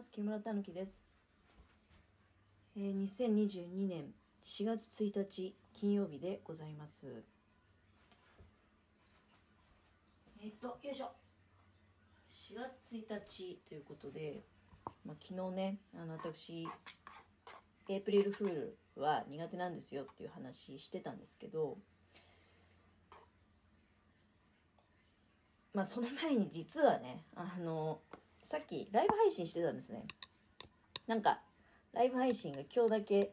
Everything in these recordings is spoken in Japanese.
ます。木村たぬきです。えー、2022年4月1日金曜日でございます。えっと、よいしょ。4月1日ということで、まあ、昨日ね、あの私、エイプリルフールは苦手なんですよっていう話してたんですけど、まあその前に実はね、あの、さっきライブ配信してたんですね。なんか、ライブ配信が今日だけ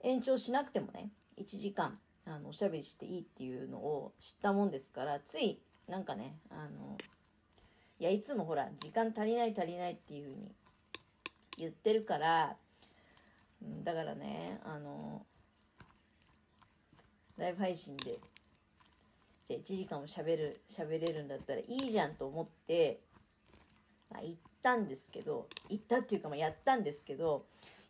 延長しなくてもね、1時間、あの、おしゃべりしていいっていうのを知ったもんですから、つい、なんかね、あの、いや、いつもほら、時間足りない足りないっていうふうに言ってるから、だからね、あの、ライブ配信で、じゃあ1時間も喋る、喋れるんだったらいいじゃんと思って、まあ、行ったんですけど、行ったっていうか、まあ、やったんですけど、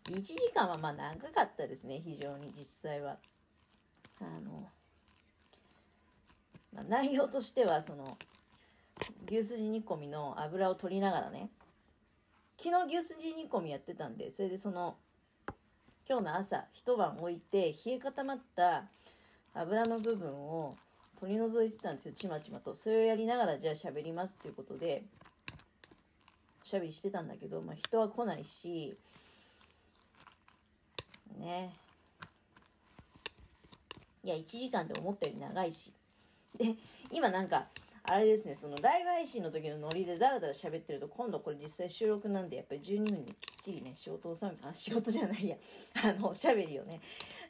1時間はまあ長かったですね、非常に実際は。あの、まあ、内容としては、その、牛すじ煮込みの油を取りながらね、昨日牛すじ煮込みやってたんで、それでその、今日の朝、一晩置いて、冷え固まった油の部分を取り除いてたんですよ、ちまちまと。それをやりながら、じゃあ喋りますっていうことで、おしゃべりしてたんだけど、まあ、人は来ないし、ね。いや、1時間って思ったより長いし。で、今なんか、あれですね、そのライブ配信の時のノリでダラダラ喋ってると、今度これ実際収録なんで、やっぱり12分にきっちりね、仕事を収め、あ、仕事じゃないや、あの、おしゃべりをね、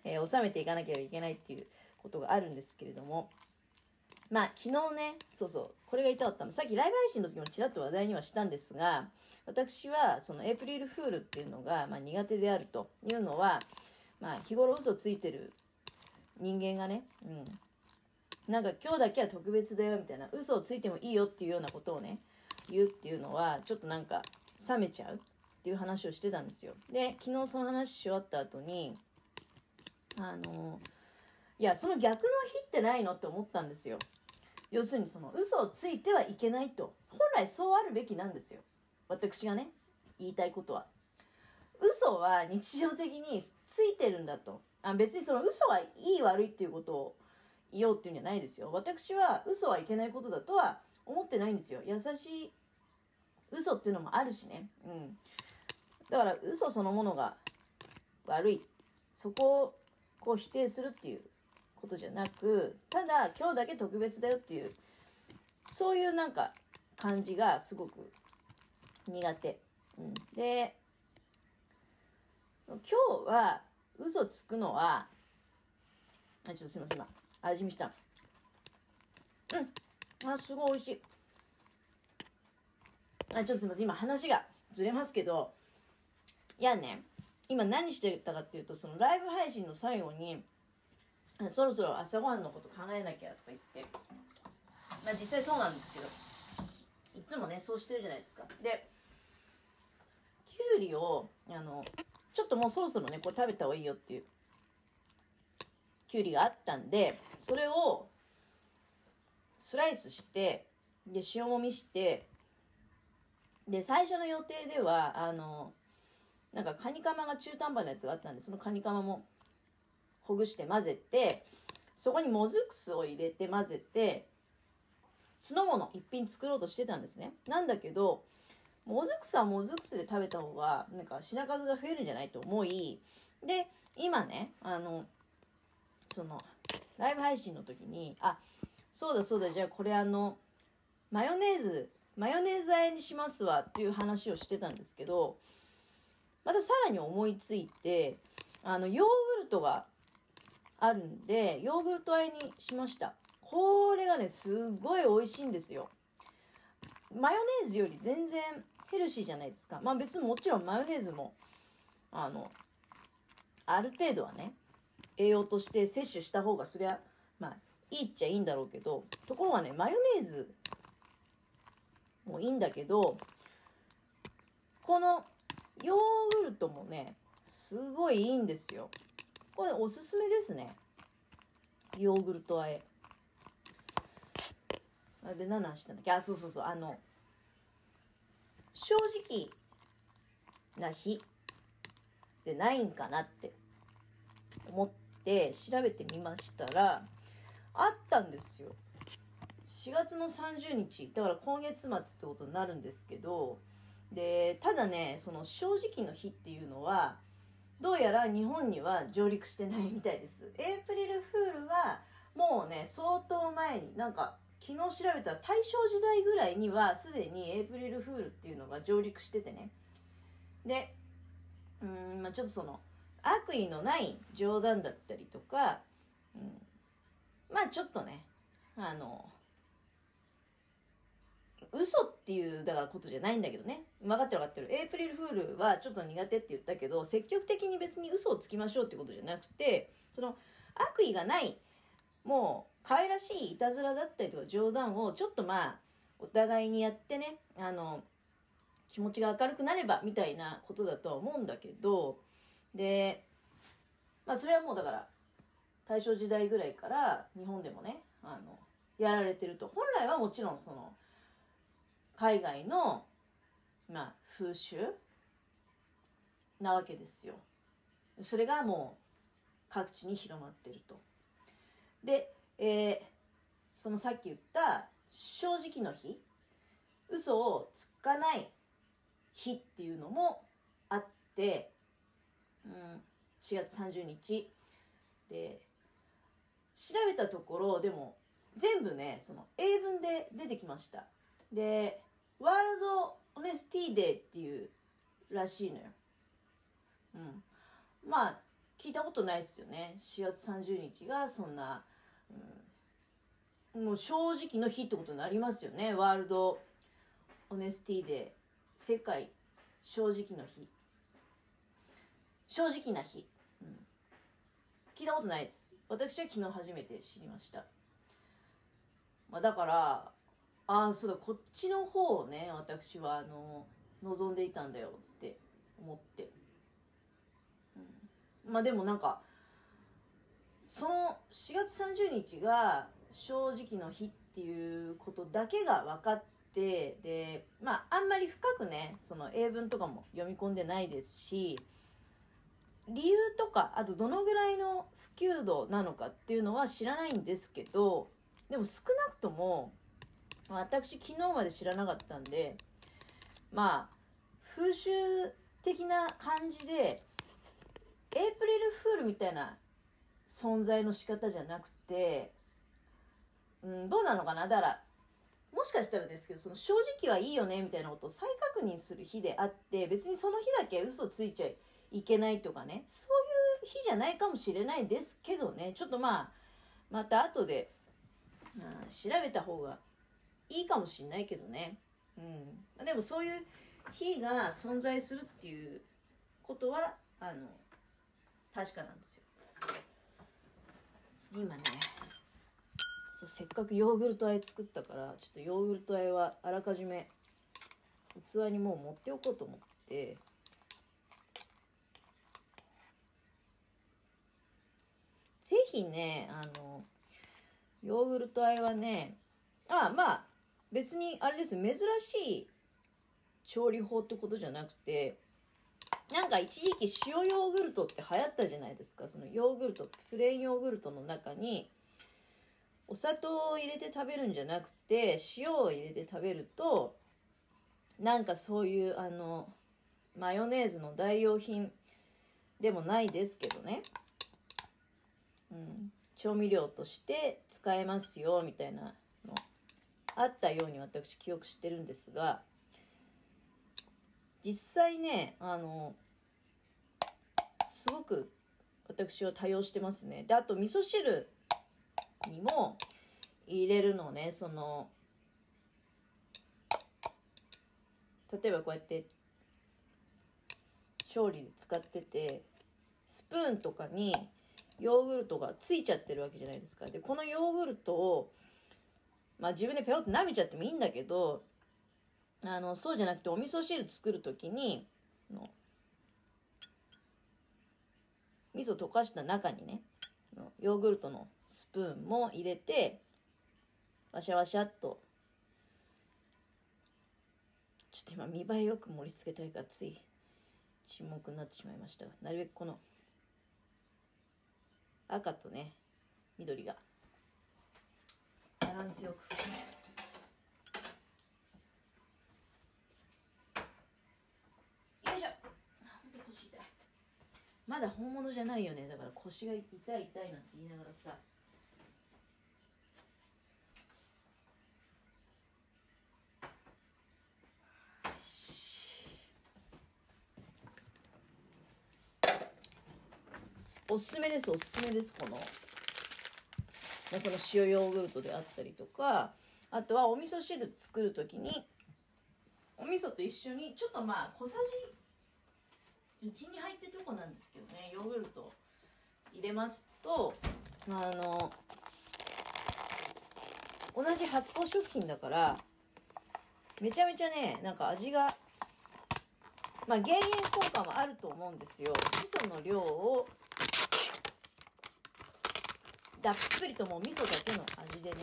えー収めていかなければいけないっていうことがあるんですけれども、まあ、昨日ね、そうそう、これが言いたかったの。さっきライブ配信の時もちらっと話題にはしたんですが、私は、そのエイプリルフールっていうのが、まあ、苦手であるというのは、まあ、日頃嘘ついてる人間がね、うん。なんか今日だけは特別だよみたいな、嘘をついてもいいよっていうようなことをね、言うっていうのは、ちょっとなんか、冷めちゃうっていう話をしてたんですよ。で、昨日その話し終わった後に、あの、いや、その逆の日ってないのって思ったんですよ。要するにその嘘をついてはいけないと。本来そうあるべきなんですよ。私がね、言いたいことは。嘘は日常的についてるんだと。あ別にその嘘はいい悪いっていうことを言おうっていうんじゃないですよ。私は嘘はいけないことだとは思ってないんですよ。優しい嘘っていうのもあるしね。うん。だから嘘そのものが悪い。そこをこう否定するっていうことじゃなく、ただ今日だけ特別だよっていう、そういうなんか感じがすごく苦手。うん、で、今日は嘘つくのは、あ、ちょっとすいません、今、味見した。うん。あ、すごい美味しい。あ、ちょっとすいません、今話がずれますけど、いやね、今何してたかっていうと、そのライブ配信の最後に、そろそろ朝ごはんのこと考えなきゃとか言って、まあ実際そうなんですけど、いつもね、そうしてるじゃないですか。で、きゅうりを、あの、ちょっともうそろそろね、これ食べた方がいいよっていう、きゅうりがあったんで、それを、スライスして、で、塩もみして、で、最初の予定では、あの、なんかカニカマが中途半端なやつがあったんで、そのカニカマもほぐして混ぜて、そこにもずく酢を入れて混ぜて、酢の物一品作ろうとしてたんですね。なんだけど、もずく酢はもずく酢で食べた方が、なんか品数が増えるんじゃないと思い、で、今ね、あの、その、ライブ配信の時に、あ、そうだそうだ、じゃあこれあの、マヨネーズ、マヨネーズ和えにしますわっていう話をしてたんですけど、またさらに思いついて、あの、ヨーグルトがあるんで、ヨーグルト和えにしました。これがね、すっごい美味しいんですよ。マヨネーズより全然ヘルシーじゃないですか。まあ別にもちろんマヨネーズも、あの、ある程度はね、栄養として摂取した方がそりゃ、まあいいっちゃいいんだろうけど、ところがね、マヨネーズもいいんだけど、このヨーグルトもね、すごいいいんですよ。これおすすめですね。ヨーグルト和え。で、何話したんだっけ？あ、そうそうそう。あの、正直な日でないんかなって思って調べてみましたらあったんですよ4月の30日だから今月末ってことになるんですけどでただねその正直の日っていうのはどうやら日本には上陸してないみたいです。エイプリルフールはもうね相当前になんか昨日調べたら大正時代ぐらいにはすでにエイプリルフールっていうのが上陸しててね。でうん、まあ、ちょっとその悪意のない冗談だったりとか、うん、まあちょっとねあの嘘っていうだからことじゃないんだけどね。分かってる分かってる。エイプリルフールはちょっと苦手って言ったけど積極的に別に嘘をつきましょうってことじゃなくてその悪意がないもう可愛らしいいたずらだったりとか冗談をちょっとまあお互いにやってねあの気持ちが明るくなればみたいなことだとは思うんだけどでまあそれはもうだから大正時代ぐらいから日本でもねあのやられてると。本来はもちろんその海外の、まあ、風習なわけですよ。それがもう各地に広まってると。で、えー、そのさっき言った正直の日嘘をつかない日っていうのもあって、うん、4月30日で調べたところでも全部ねその英文で出てきましたでワールドオネスティーデーっていうらしいのようんまあ聞いたことないっすよね4月30日がそんなもう正直の日ってことになりますよね。ワールドオネスティで世界正直の日。正直な日。うん、聞いたことないです。私は昨日初めて知りました。まあ、だから、ああ、そうだ、こっちの方をね、私は、あの、望んでいたんだよって思って。うん、まあでもなんか、その4月30日が正直の日っていうことだけが分かってでまああんまり深くねその英文とかも読み込んでないですし理由とかあとどのぐらいの普及度なのかっていうのは知らないんですけどでも少なくとも私昨日まで知らなかったんでまあ風習的な感じでエイプリルフールみたいな存在の仕方じゃなくてうん、どうなのかな？だから、もしかしたらですけど、その正直はいいよねみたいなことを再確認する日であって、別にその日だけ嘘ついちゃいけないとかね、そういう日じゃないかもしれないですけどね、ちょっとまあ、また後で、うん、調べた方がいいかもしれないけどね。うん。でもそういう日が存在するっていうことは、あの、確かなんですよ。今ね、そうせっかくヨーグルトあえ作ったからちょっとヨーグルトあえはあらかじめ器にもう持っておこうと思ってぜひねあのヨーグルトあえはねああまあ別にあれです珍しい調理法ってことじゃなくてなんか一時期塩ヨーグルトって流行ったじゃないですか。そのヨーグルトプレーンヨーグルトの中にお砂糖を入れて食べるんじゃなくて塩を入れて食べるとなんかそういうあのマヨネーズの代用品でもないですけどね、うん、調味料として使えますよみたいなあったように私記憶してるんですが実際ねあのすごく私は多用してますね。であと味噌汁にも入れるのねその例えばこうやって調理で使っててスプーンとかにヨーグルトがついちゃってるわけじゃないですか。でこのヨーグルトをまあ自分でペロッと舐めちゃってもいいんだけどあのそうじゃなくてお味噌汁作る時にの味噌溶かした中にねヨーグルトのスプーンも入れてわしゃわしゃっと。ちょっと今見栄えよく盛り付けたいからつい沈黙になってしまいましたがなるべくこの赤とね緑がバランスよくよいしょ。腰痛いまだ本物じゃないよね。だから腰が痛い痛いなんて言いながらさ。おすすめですおすすめですこの、その塩ヨーグルトであったりとかあとはお味噌汁作る時にお味噌と一緒にちょっとまあ小さじ12入ってとこなんですけどねヨーグルト入れますとあの同じ発酵食品だからめちゃめちゃねなんか味がまあ減塩効果もあると思うんですよ。味噌の量をたっぷりともう味噌だけの味でね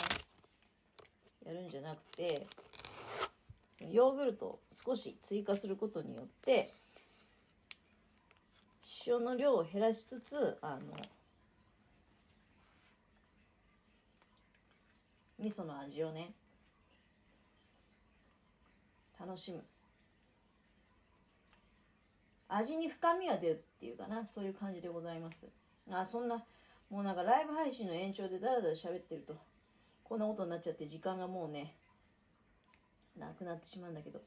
やるんじゃなくてそのヨーグルトを少し追加することによって塩の量を減らしつつあの味噌の味をね楽しむ。味に深みが出るっていうかなそういう感じでございます。あそんなもうなんかライブ配信の延長でダラダラ喋ってると、こんなことになっちゃって時間がもうね、なくなってしまうんだけど。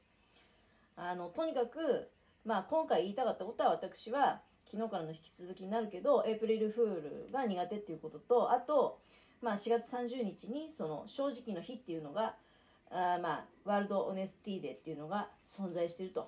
あの、とにかく、まあ今回言いたかったことは私は、昨日からの引き続きになるけど、エイプリルフールが苦手っていうことと、あと、まあ4月30日にその正直の日っていうのが、あまあワールドオネスティーデーっていうのが存在してると。